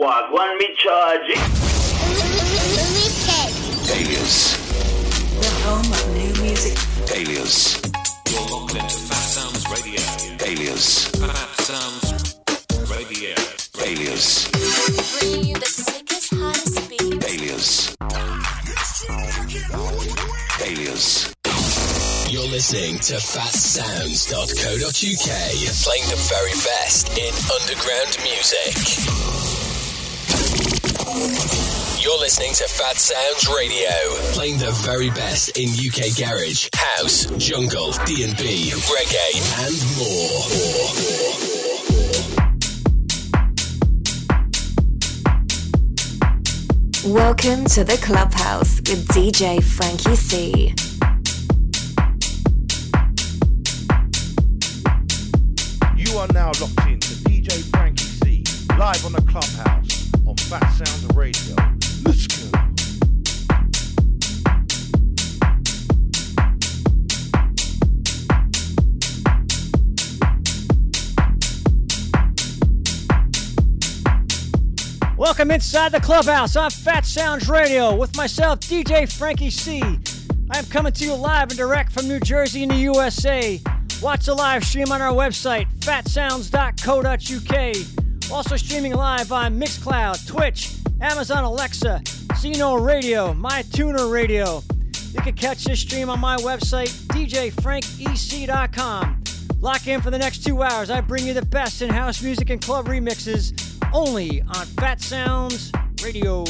What one me charge? Alias. The home of new music. Alias. You're locked into Fat Sounds Radio. Alias. Fat Sounds Radio. Alias. Bringing you the sickest, hottest beats. Alias. Alias. You're listening to fatsounds.co.uk, playing the very best in underground music. You're listening to Fat Sounds Radio, playing the very best in UK garage, house, jungle, D&B, reggae, and more. Welcome to the Clubhouse with DJ Frankie C. You are now locked in to DJ Frankie C, live on the Clubhouse Welcome inside the clubhouse on Fat Sounds Radio with myself, DJ Frankie C. I am coming to you live and direct from New Jersey in the USA. Watch the live stream on our website, fatsounds.co.uk. Also streaming live on Mixcloud, Twitch, Amazon Alexa, Zeno Radio, MyTuner Radio. You can catch this stream on my website, djfrankiec.com. Lock in for the next two hours. I bring you the best in house music and club remixes only on Fat Sounds Radio.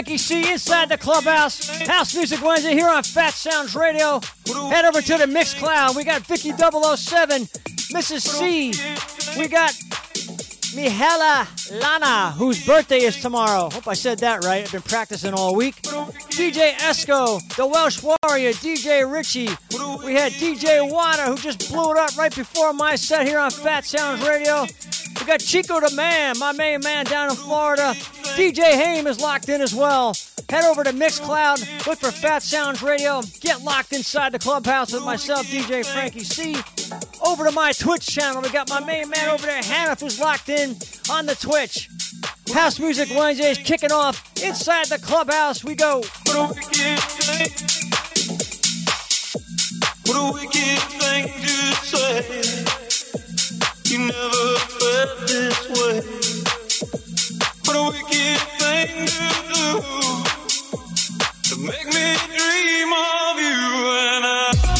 Frankie C inside the clubhouse. House Music Wednesday here on Fat Sounds Radio. Head over to the Mixcloud. We got Vicky 007, Mrs. C. We got Mihala Lana, whose birthday is tomorrow. Hope I said that right. I've been practicing all week. DJ Esco, the Welsh Warrior, DJ Richie. We had DJ Water, who just blew it up right before my set here on Fat Sounds Radio. We got Chico the Man, my main man down in Florida. DJ Haim is locked in as well. Head over to Mixcloud, look for Fat Sounds Radio. Get locked inside the clubhouse with myself, DJ Frankie C. Over to my Twitch channel, we got my main man over there, Hannah, who's locked in on the Twitch. House Music Wednesdays kicking off inside the clubhouse. We go. What a wicked thing to say. You never felt this way. Make me dream of you and I.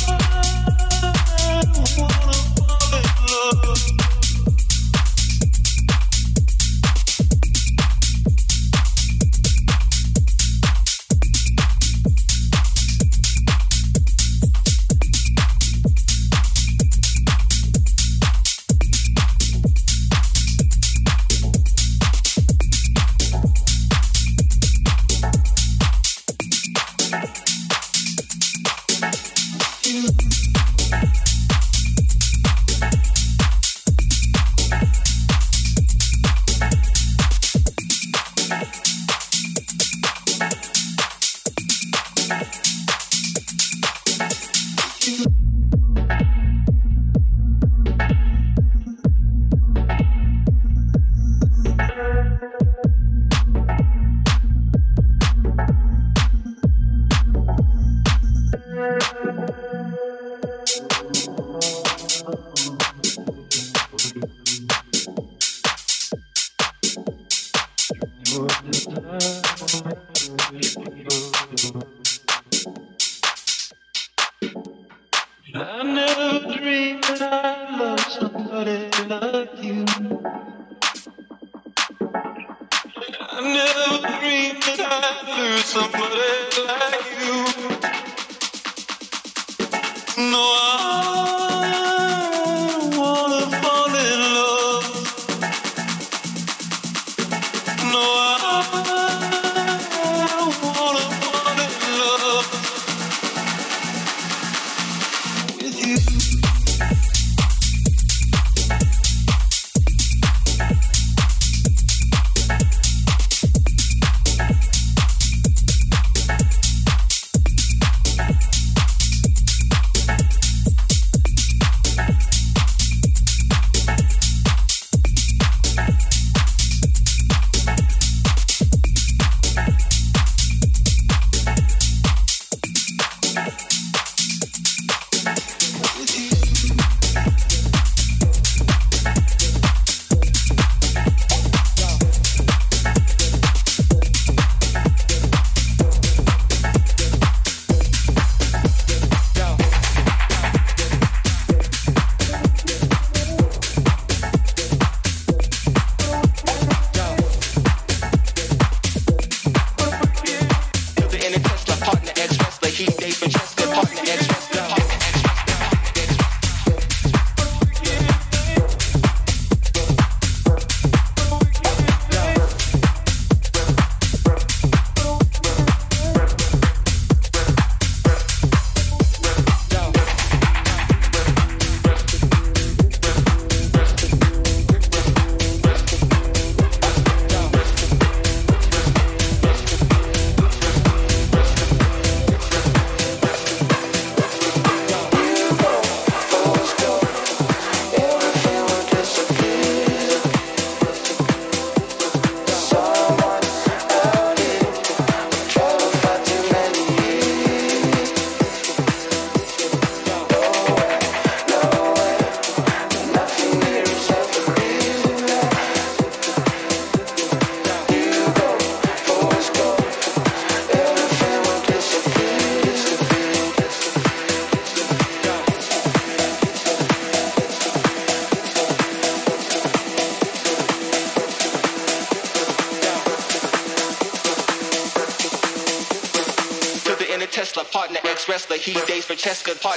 He dates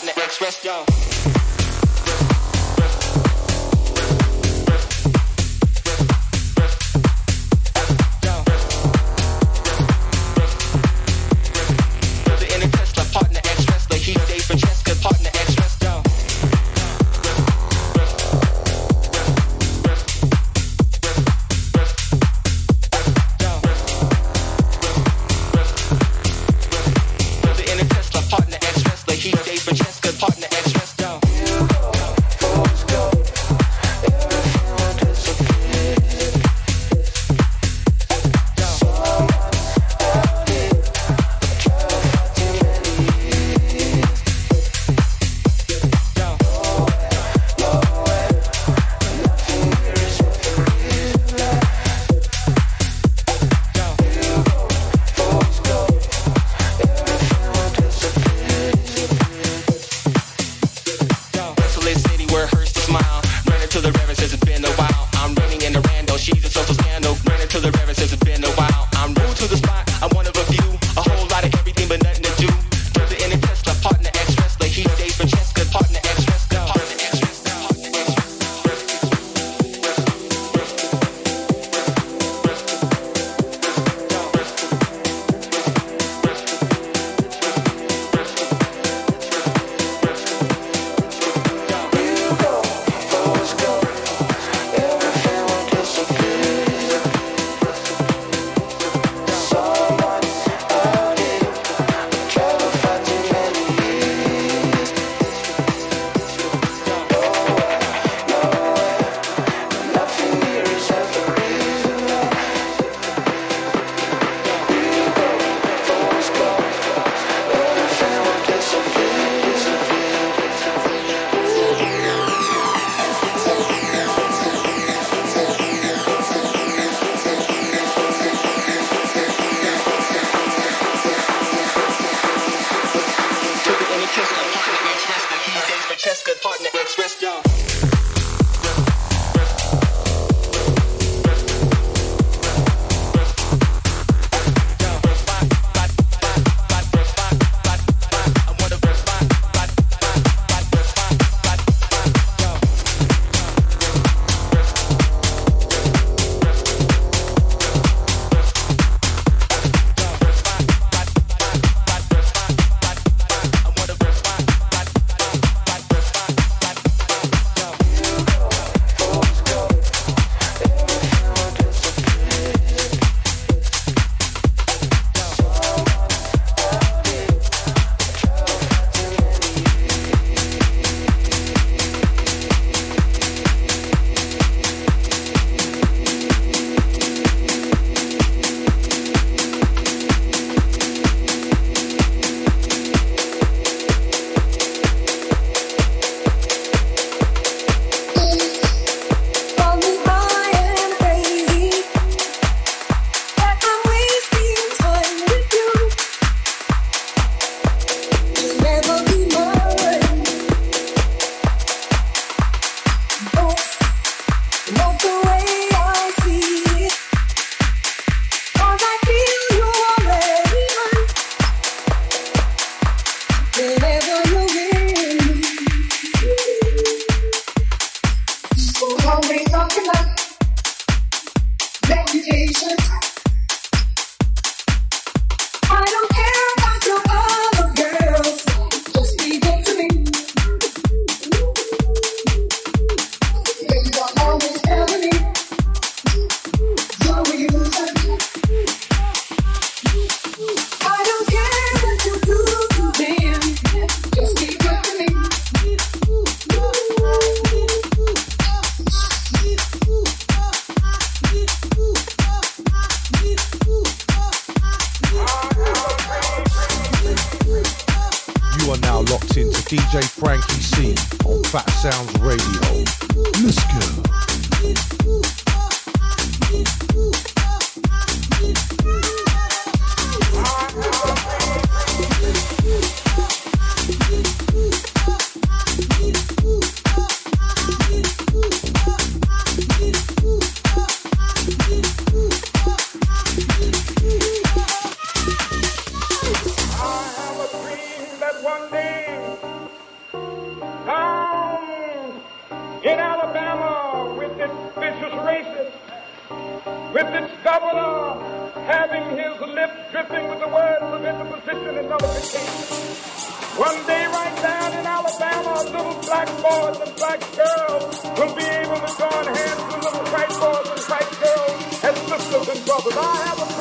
lips with the words of interposition and nullification. One day right down in Alabama, little black boys and black girls will be able to join hands with little white boys and white girls as sisters and brothers. I have a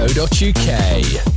I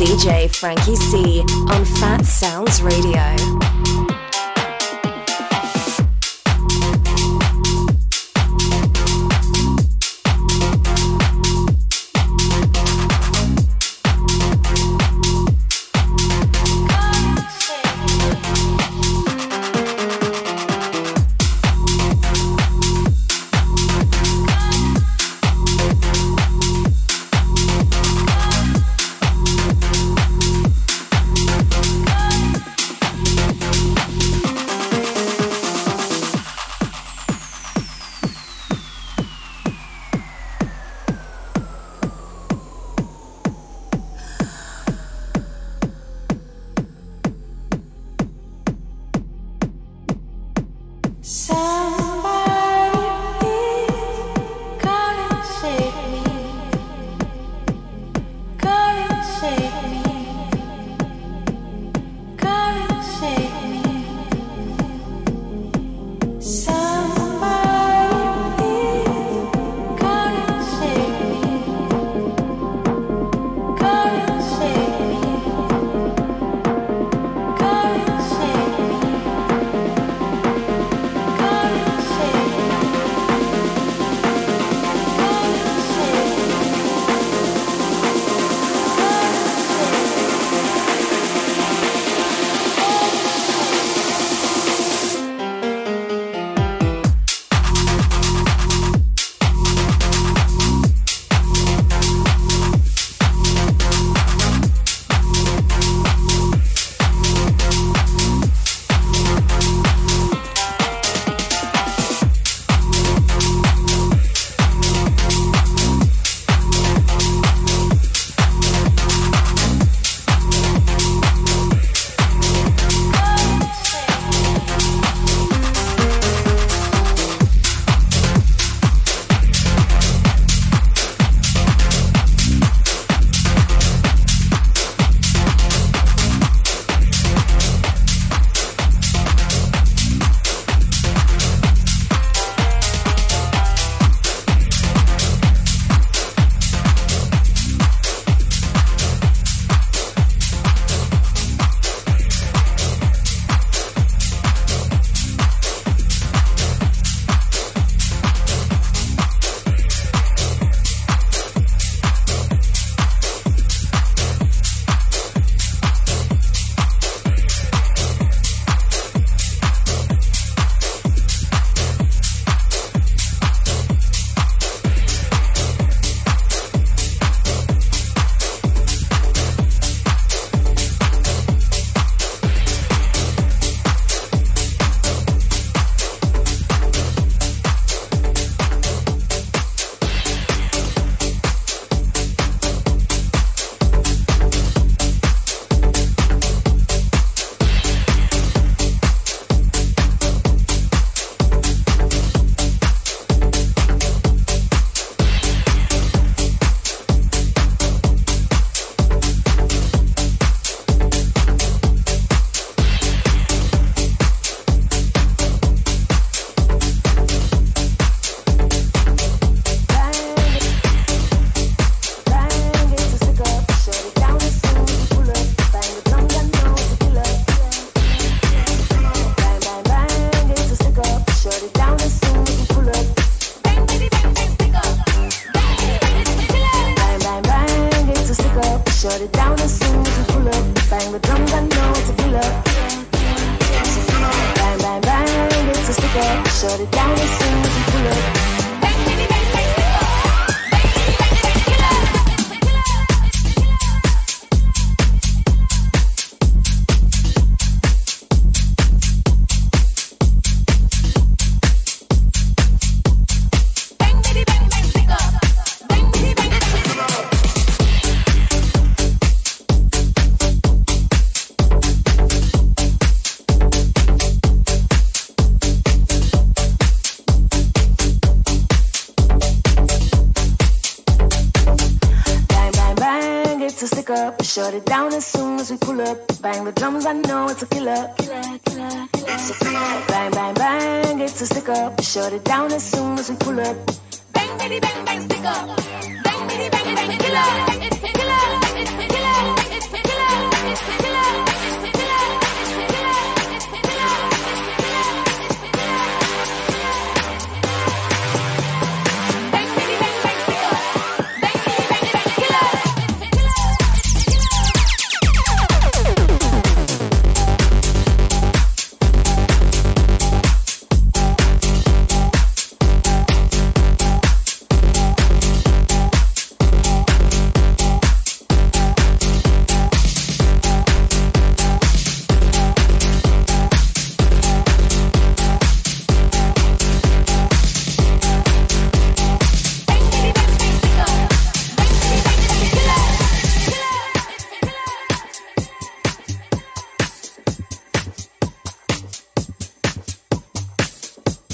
DJ Frankie C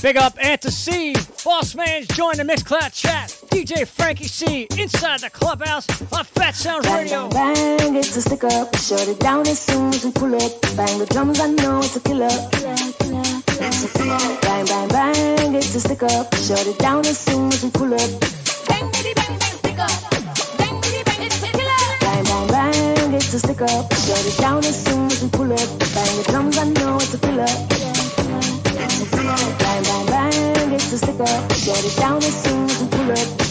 Big up Anta C. Boss Man's joined the Mixcloud chat. DJ Frankie C. Inside the clubhouse on Fat Sounds Radio. Bang, bang, it's a stick up. Shut it down as soon as we pull up. Bang the drums, I know it's a killer. Bang, bang, bang, it's a stick up. Shut it down as soon as we pull up. Bang, bang, bang, stick up. Bang, bang, bang, it's a killer. Bang, bang, bang, it's a stick up. Shut it down as soon as we pull up. Bang the drums, I know it's a killer. It's a up. Shut it down as soon as we pull up.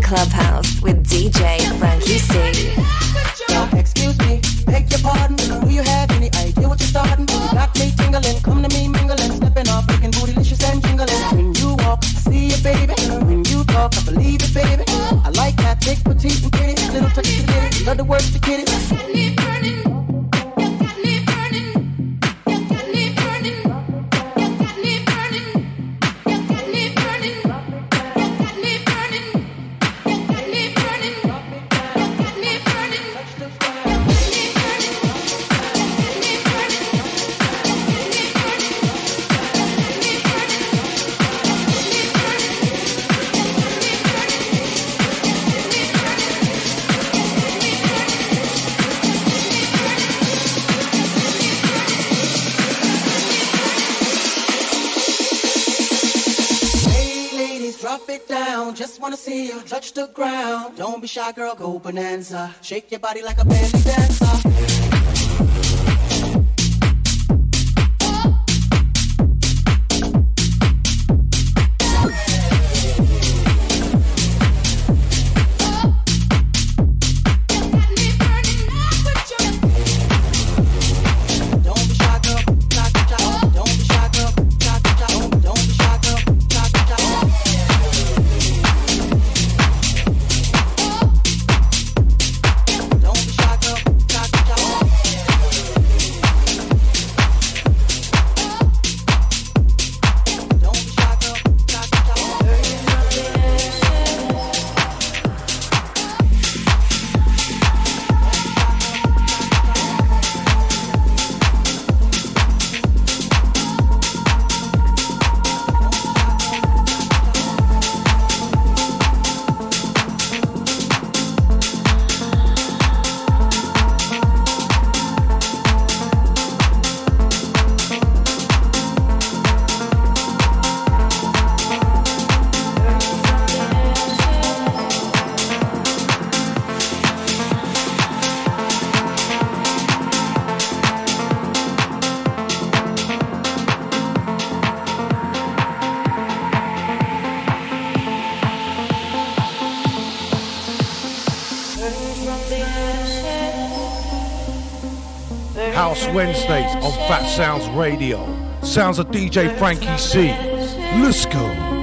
The clubhouse shy, girl, go bonanza. Shake your body like a belly Sounds Radio. Sounds of DJ Frankie C. Let's go.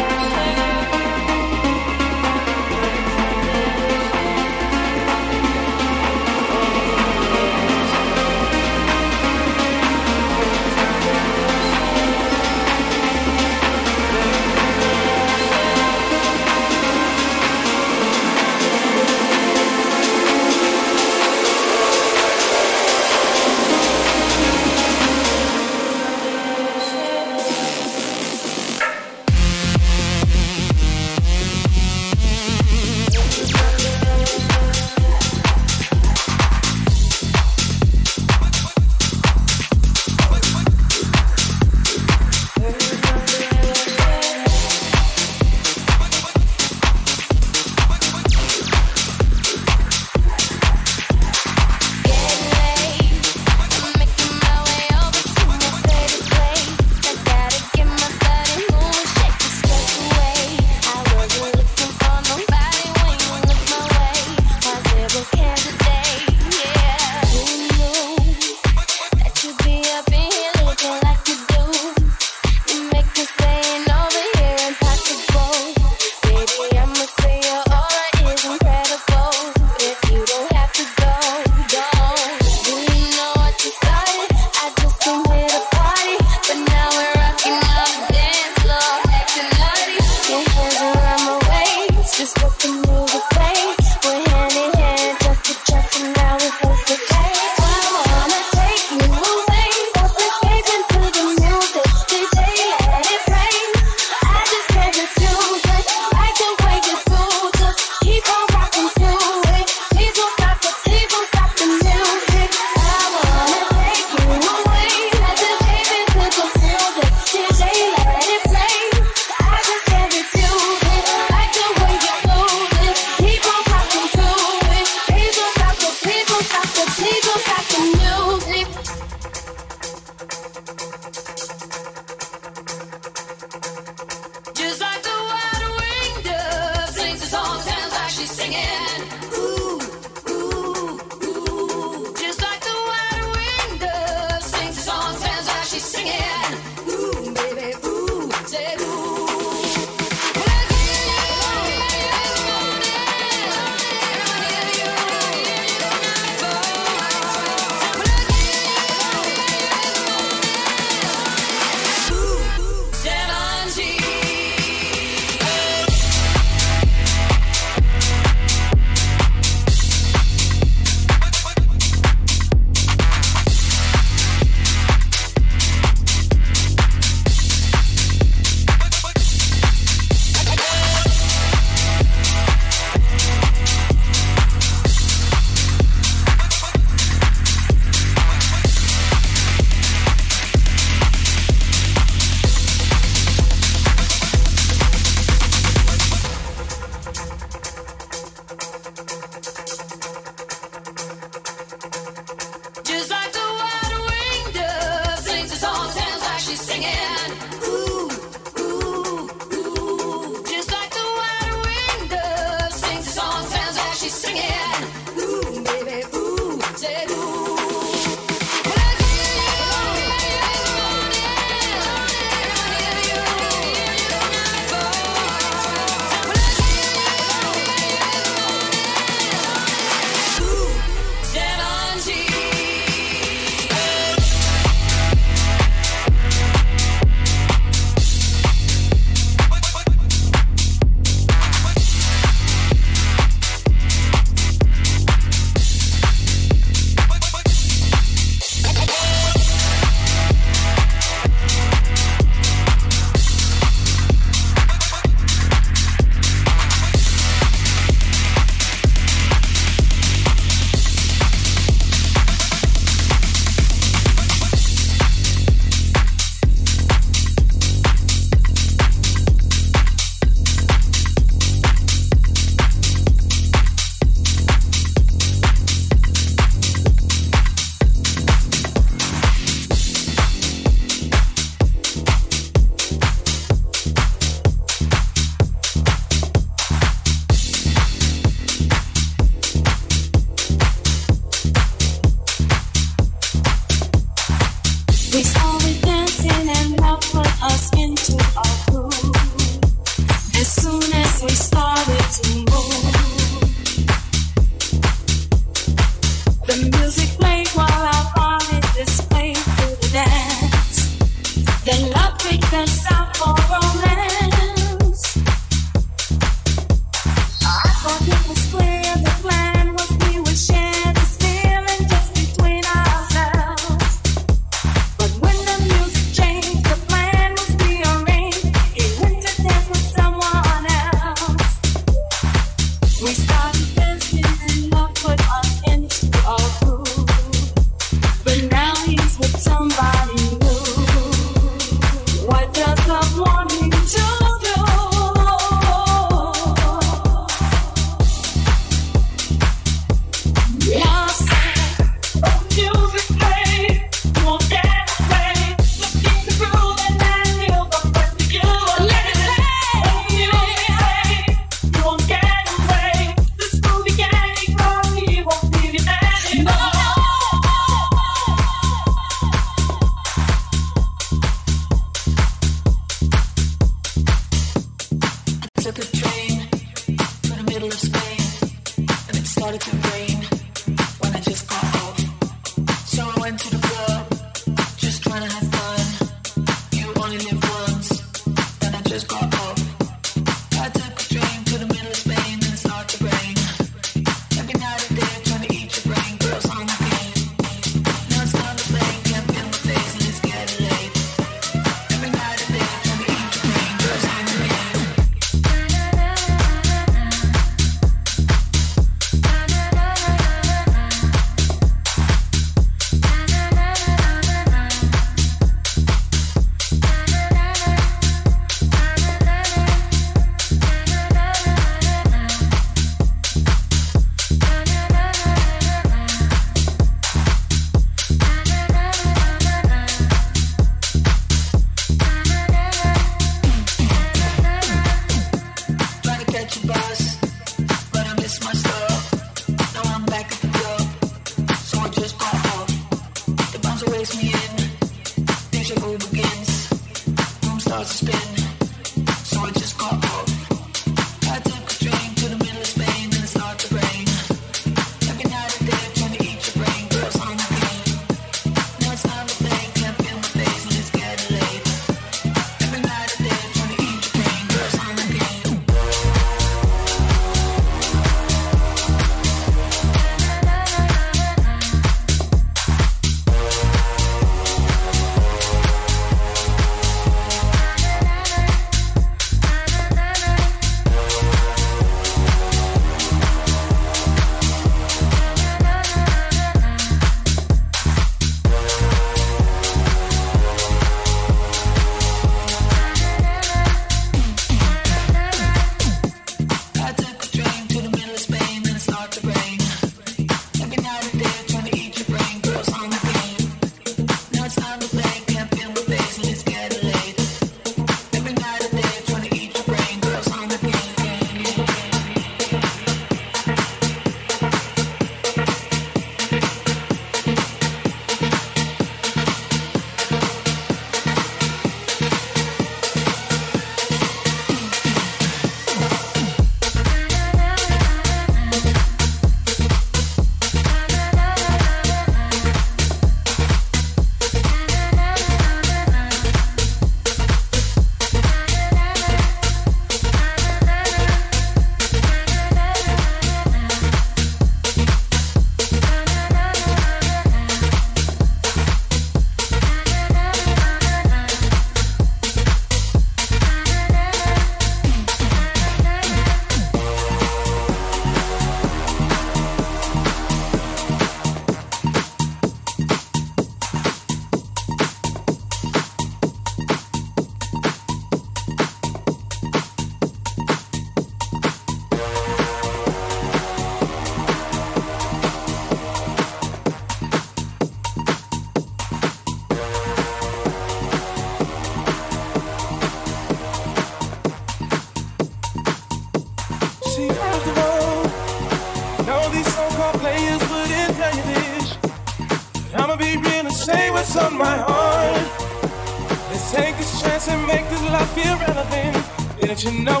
you know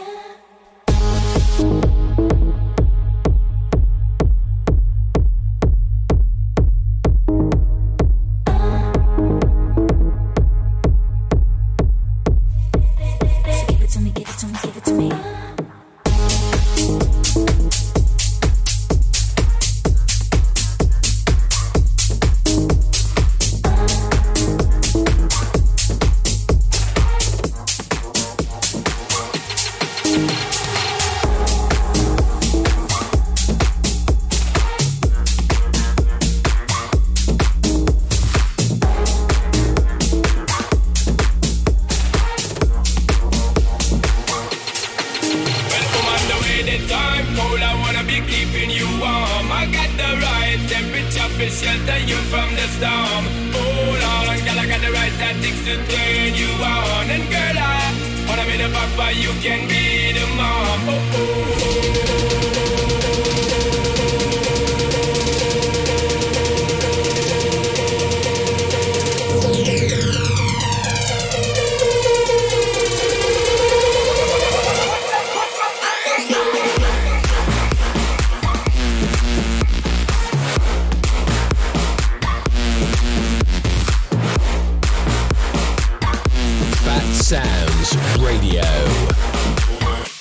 Sounds Radio.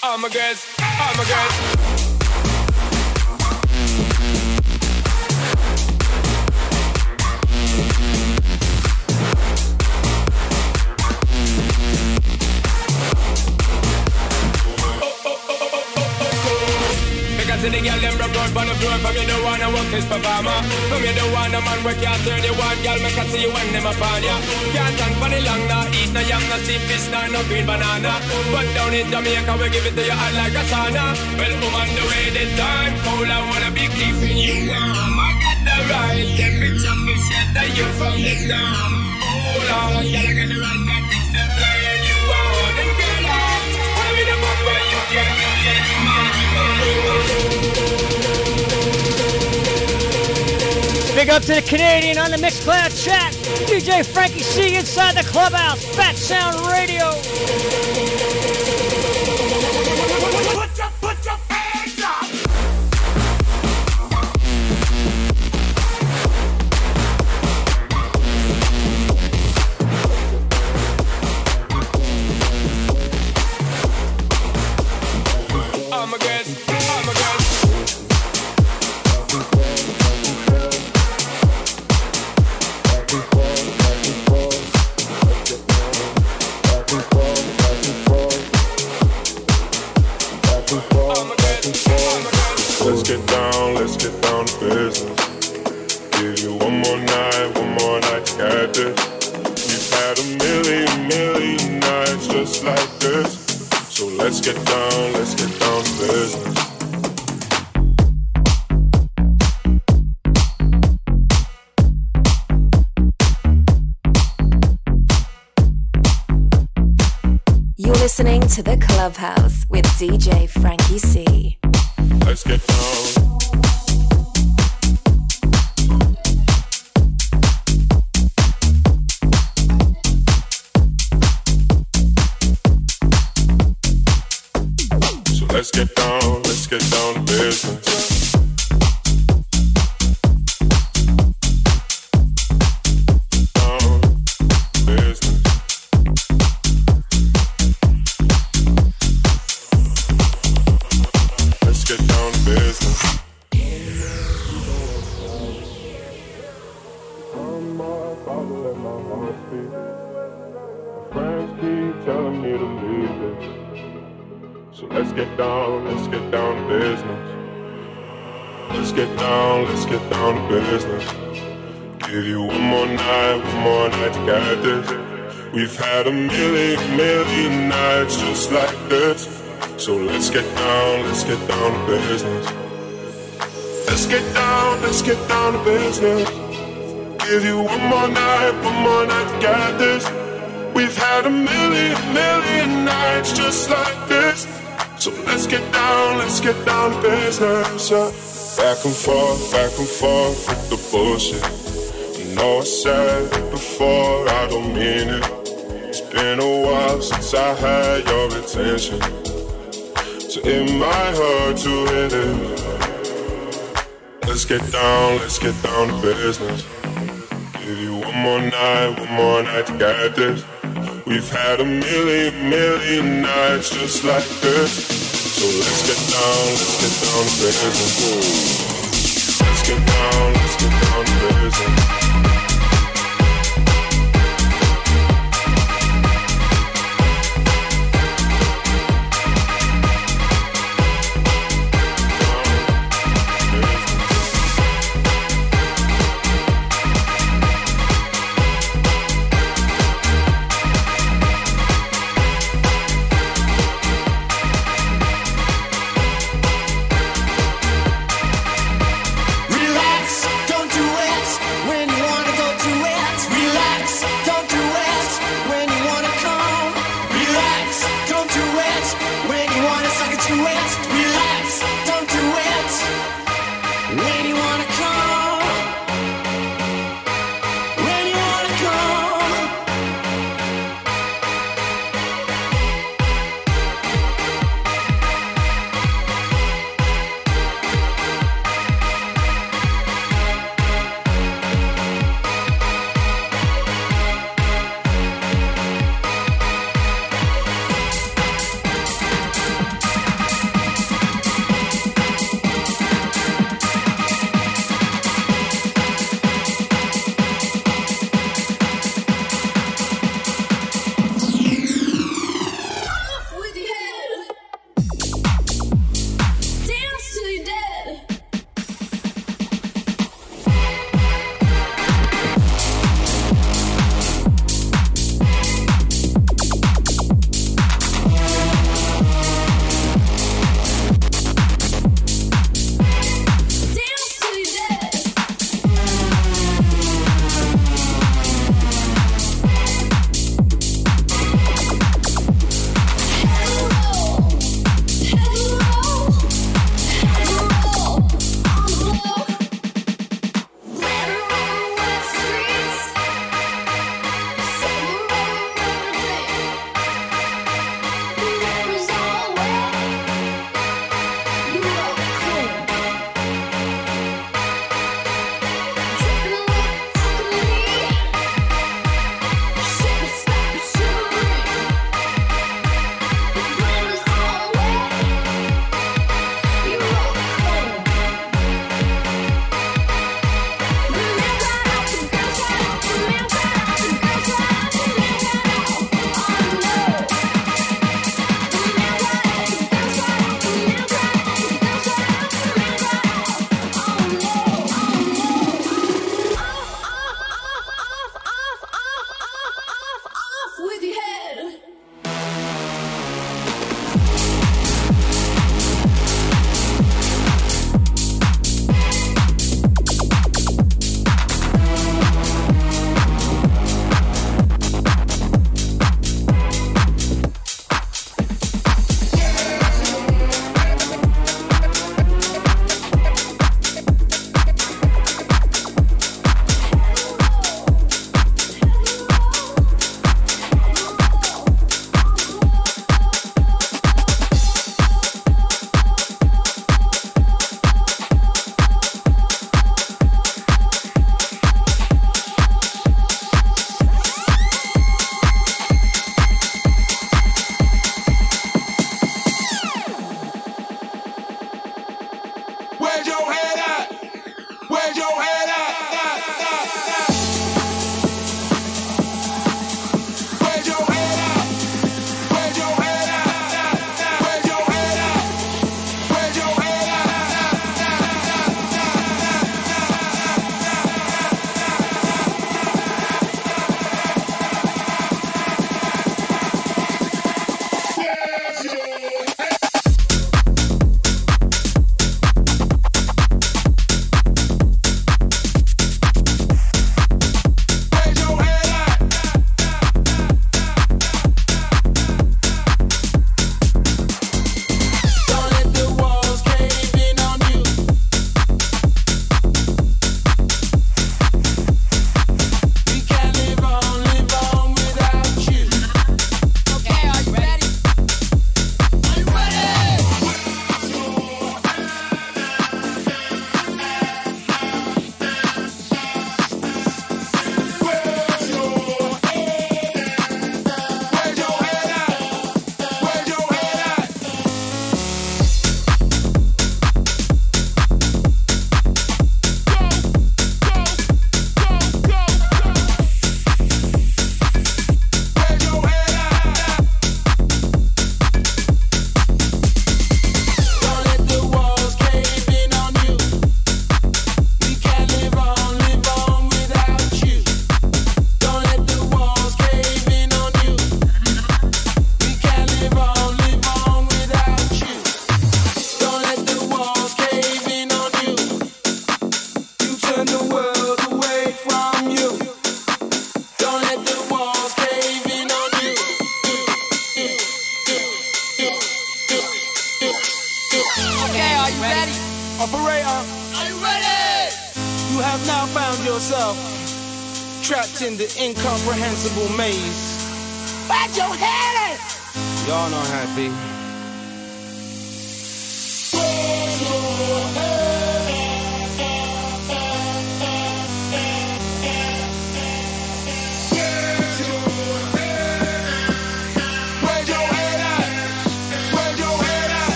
a my I'm a girls. Greatest performer. From you the one, I'm a man where can't turn you on, girl, make I see you when them upon ya. Can't stand for the long, nah, eat no yam, no steam fish, nah, no green banana. But down in Jamaica, we give it to you hot like a sauna. Well, woman, the way the time cold, I wanna be keeping you warm. I got the right temperature, me shelter you from the storm. Hold on, girl, I got the right tactics to turn you on. And girl, I wanna be the one where you can be any man. Big up to the Canadian on the Mixcloud chat. DJ Frankie C inside the clubhouse. Fat Sounds Radio. Since I had your attention. So it might hurt to hit it. Let's get down, let's get down to business. Give you one more night, one more night to get this. We've had a million, million nights just like this. So let's get down, let's get down to business. Let's get down, let's get down to business.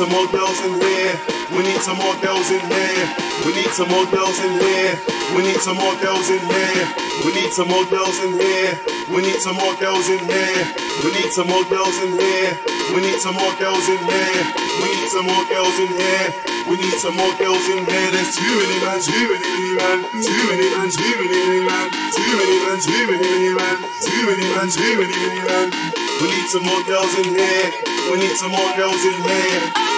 Some more girls in here. We need some more girls in here. We need some more girls in here. We need some more girls in here. We need some more girls in here. We need some more girls in here. We need some more girls in here. We need some more girls in here. We need some more girls in here. We need some more girls in here. There's too many man, too many man, too many man, too many man, too many man, too many man, too many man, too many man. We need some more girls in here. We need some more girls in here.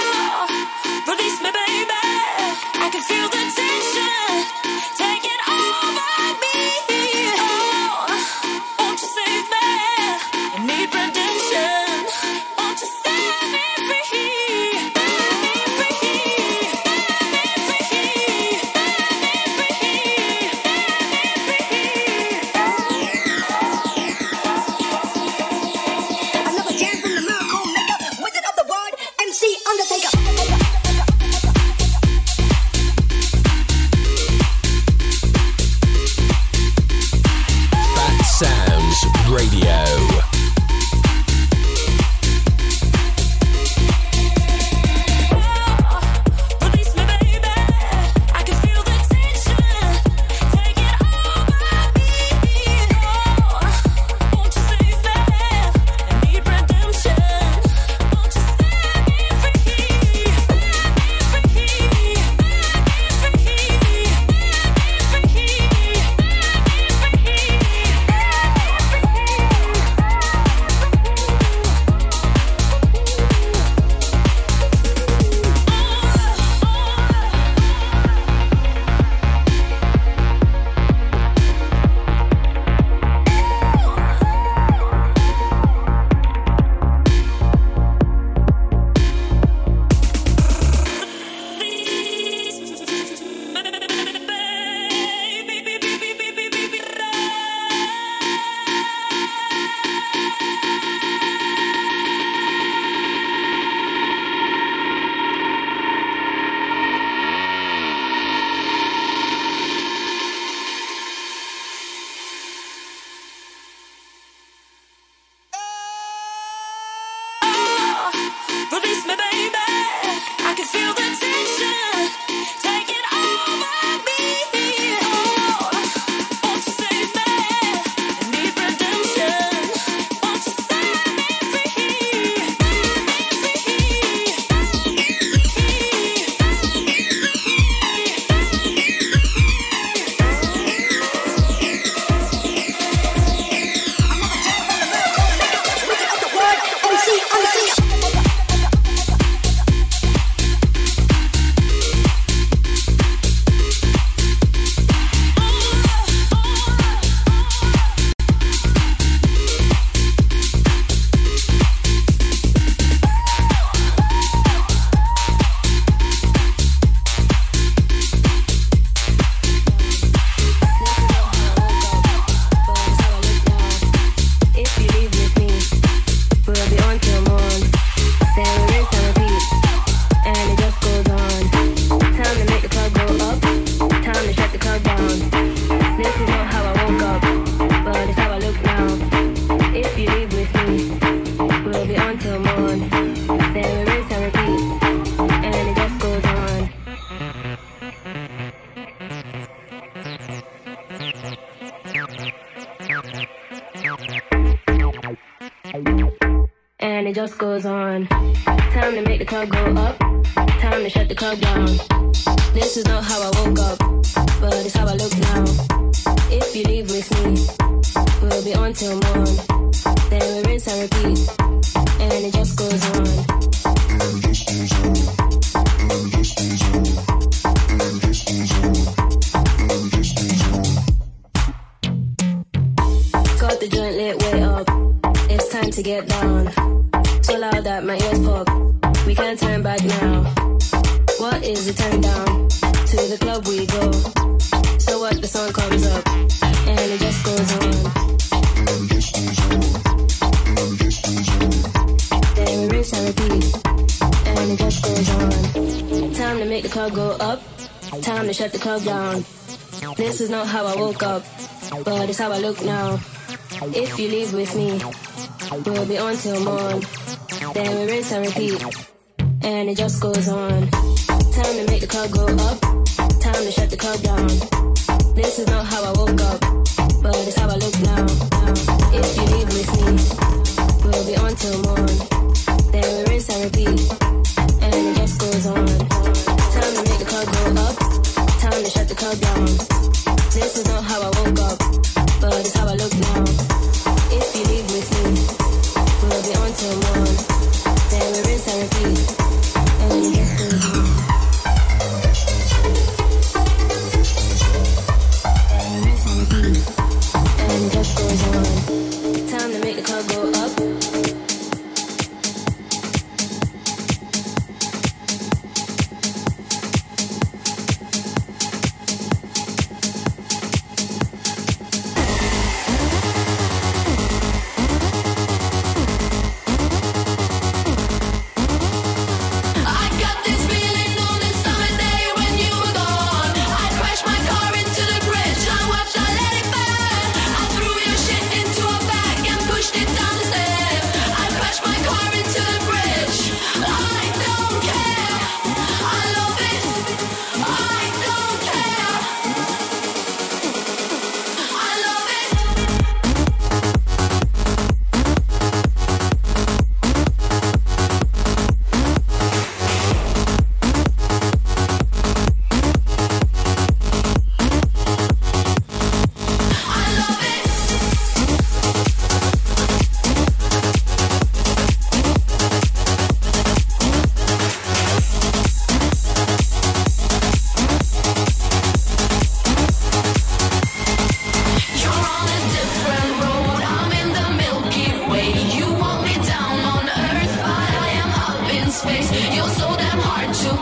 just goes on. Time to make the club go up. Time to shut the club down. This is not how I woke up. look now. If you leave with me, we'll be on till morn. Then we rinse and repeat, and it just goes on.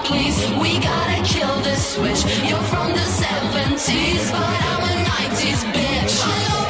please. We gotta kill this switch. You're from the 70s, but I'm a 90s bitch.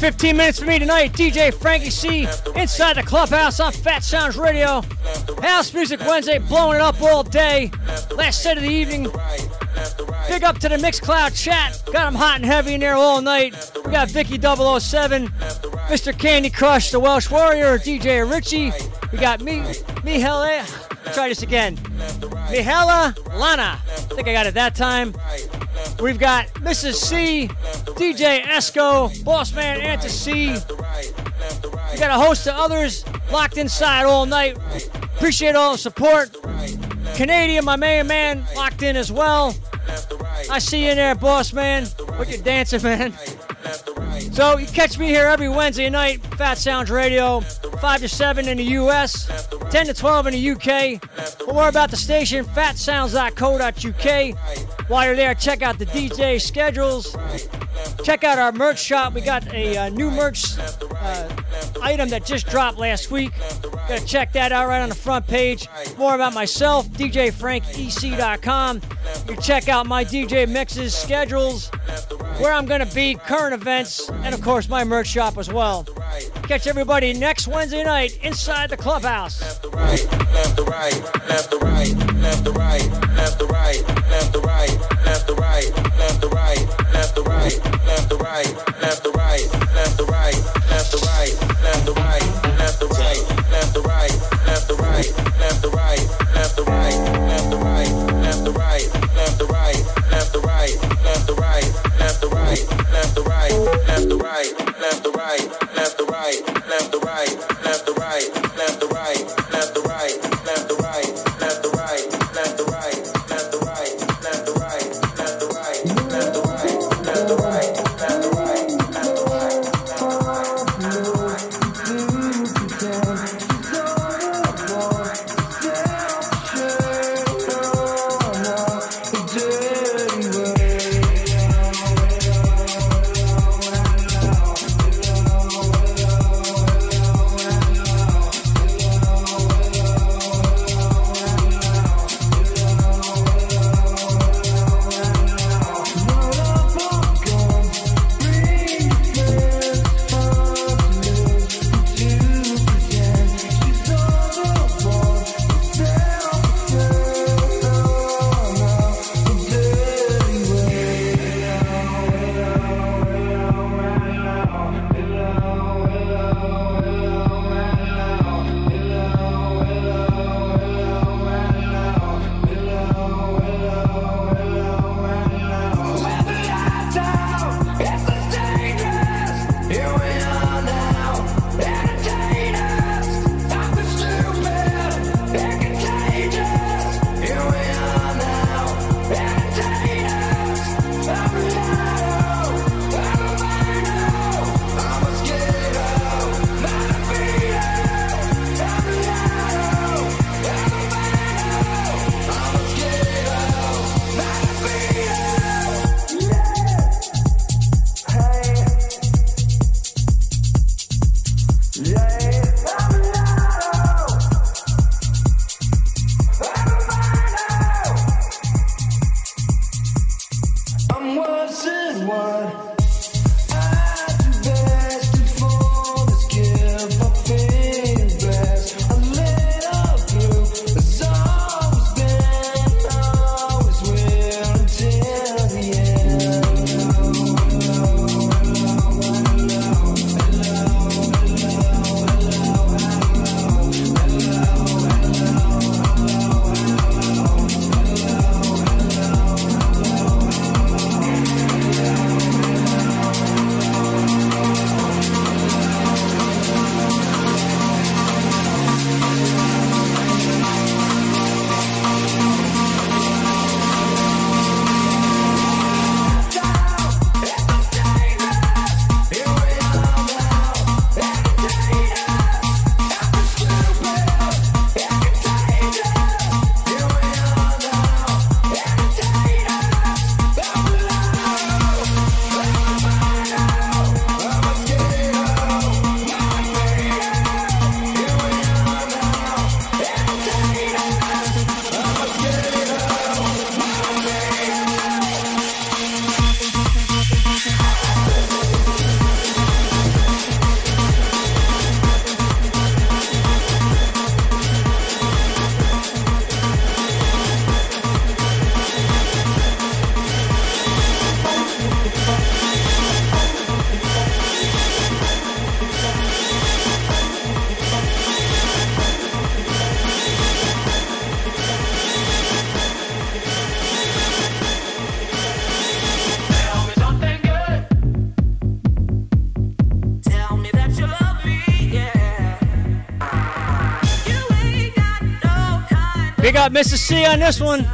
next 15 minutes for me tonight, DJ Frankie C. Inside the clubhouse on Fat Sounds Radio. House Music Wednesday, blowing it up all day. Last set of the evening. Big up to the Mixcloud chat. Got them hot and heavy in there all night. We got Vicky 007, Mr. Candy Crush, the Welsh Warrior, DJ Richie. We got me, Mihele. Try this again. Mihela Lana. I think I got it that time. We've got Mrs. C, DJ Esco, Bossman Anti-C. We got a host of others locked inside all night. Appreciate all the support. Canadian, my main man, locked in as well. I see you in there, boss man. What you dancing, man? So you catch me here every Wednesday night, Fat Sounds Radio, 5 to 7 in the US, 10 to 12 in the UK. Don't about the station, fatsounds.co.uk. While you're there, check out the DJ schedules. Check out our merch shop. We got a uh, new merch uh, item that just dropped last week. Gotta check that out right on the front page. More about myself, DJFrankieC.com. You check out my DJ mixes, schedules, where I'm gonna be, current events, and of course my merch shop as well. Catch everybody next Wednesday night inside the clubhouse. left the right, left the right, left the right, left the right, left the right. Up Mrs. C on this one.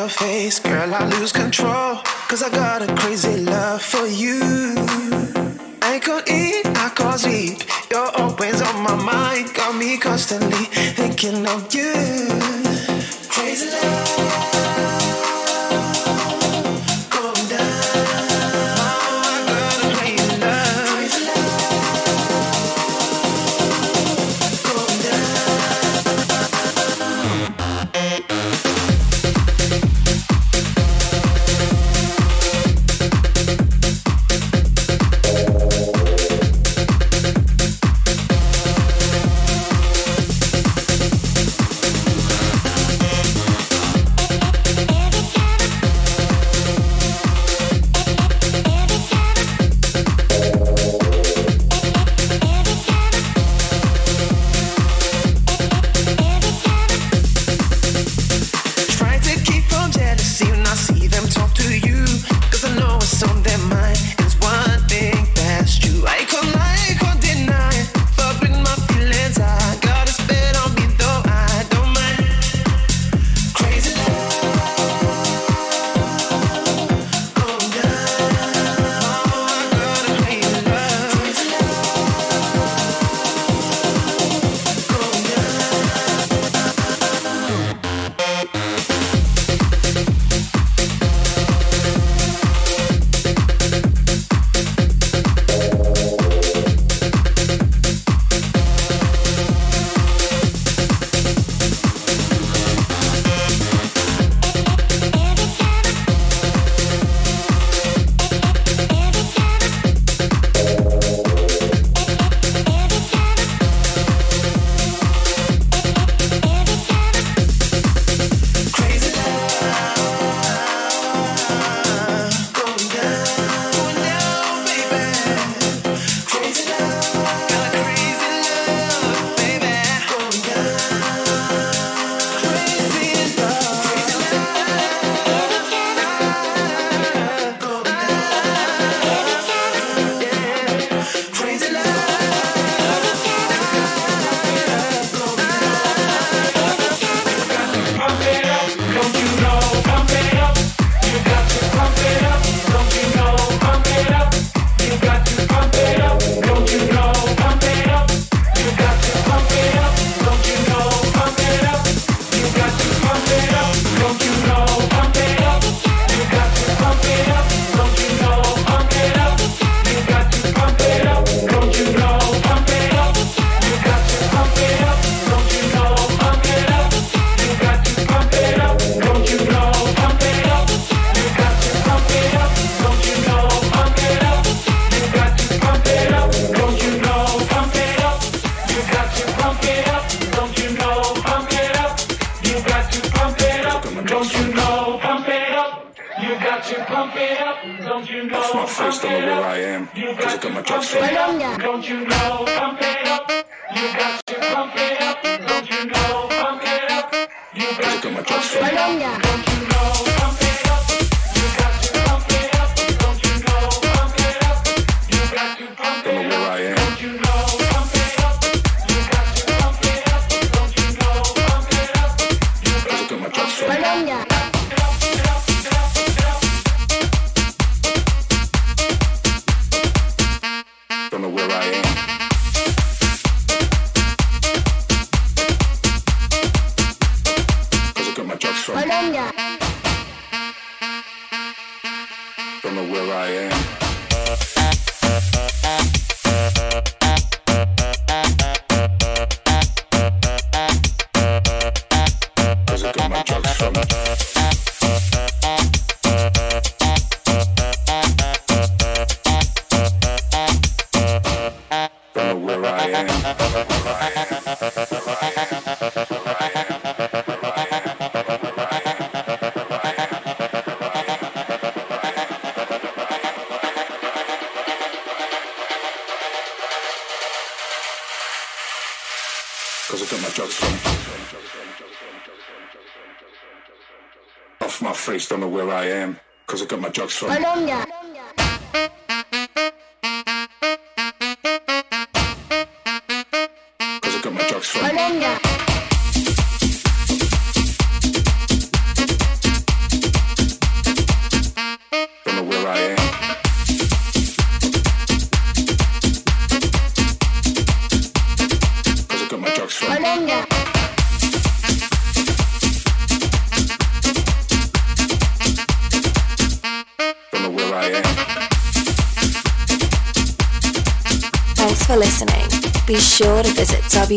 your face, girl, I lose control. Cause I got a crazy love for you. I could eat, I could sleep. You're always on my mind, got me constantly thinking of you.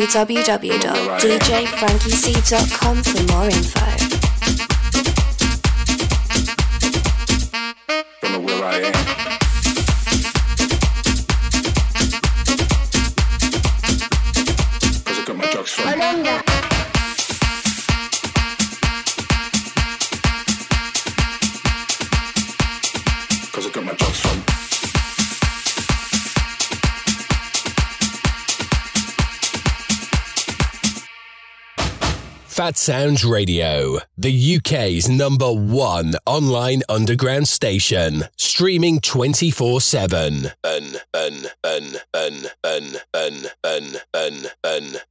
www.djfrankiec.com for more info. Fat Sounds Radio, the UK's number one online underground station, streaming 24 7.